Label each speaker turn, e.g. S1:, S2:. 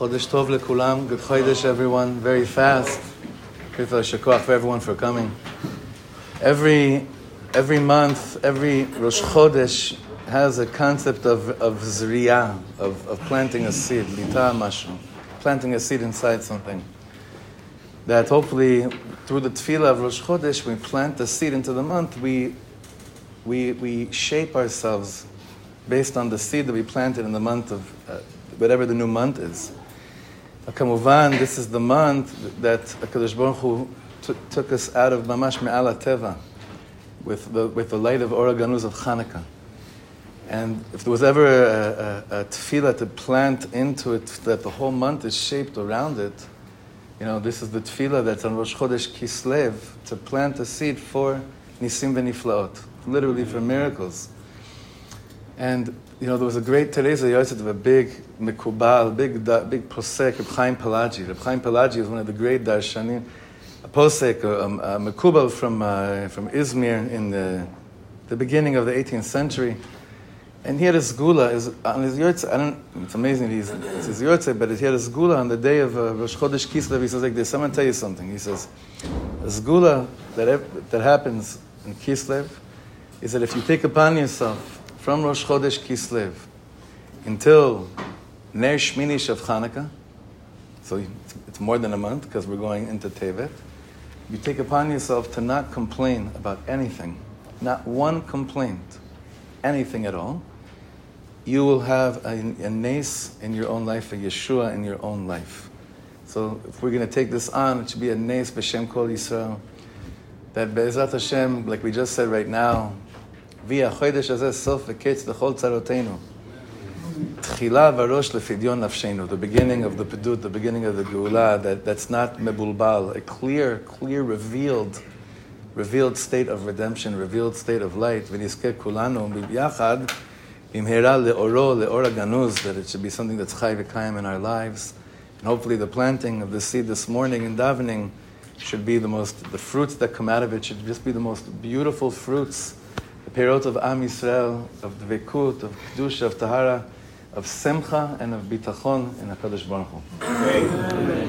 S1: Chodesh Tov lekulam. Good Chodesh, everyone. Very fast. Shakoach for everyone for coming. Every every month, every Rosh Chodesh has a concept of of zriyah, of, of planting a seed, lita mashru, planting a seed inside something. That hopefully through the tefillah of Rosh Chodesh, we plant the seed into the month. We we we shape ourselves based on the seed that we planted in the month of uh, whatever the new month is. Kamuvan, this is the month that Baruch Hu t- took us out of Mamash Me'ala Teva with the, with the light of Ora Ganuz of Hanukkah. And if there was ever a, a, a tefillah to plant into it that the whole month is shaped around it, you know, this is the tefillah that's on Rosh Chodesh Kislev, to plant a seed for Nisim V'Niflaot, literally for miracles. And you know, there was a great Teresa Yosef a big Mikubal, big big posek, Reb Chaim Palagi. Reb Chaim Palagi is one of the great darshanim, a posek, a, a, a from uh, from Izmir in the the beginning of the 18th century. And he had a sgula is on his yurtze. I don't. It's amazing. He's it's his yurtze, but he had a sgula on the day of uh, Rosh Chodesh Kislev. He says like this. Someone tell you something. He says, a sgula that that happens in Kislev is that if you take upon yourself from Rosh Chodesh Kislev until Ner Shminish of Hanukkah, so it's more than a month because we're going into Tevet, you take upon yourself to not complain about anything, not one complaint, anything at all. You will have a, a in your own life, a Yeshua in your own life. So if we're going to take this on, it should be a nace b'shem kol Yisrael. That Be'ezrat Hashem, like we just said right now, via chodesh הזה סוף וקץ לכל צרותינו. תחילה וראש לפדיון נפשנו, the beginning of the pedut, the beginning of the geula, that, that's not mebulbal, a clear, clear, revealed, revealed state of redemption, revealed state of light, ונזכה כולנו ביחד, במהרה לאורו, לאור הגנוז, that it should be something that's chai v'kayim in our lives. And hopefully the planting of the seed this morning in davening should be the most, the fruits that come out of it should just be the most beautiful fruits the perot of Am Yisrael, of Dvekut, of Kedusha, of Tahara, of Semcha, and of Bitachon in HaKadosh Baruch Hu.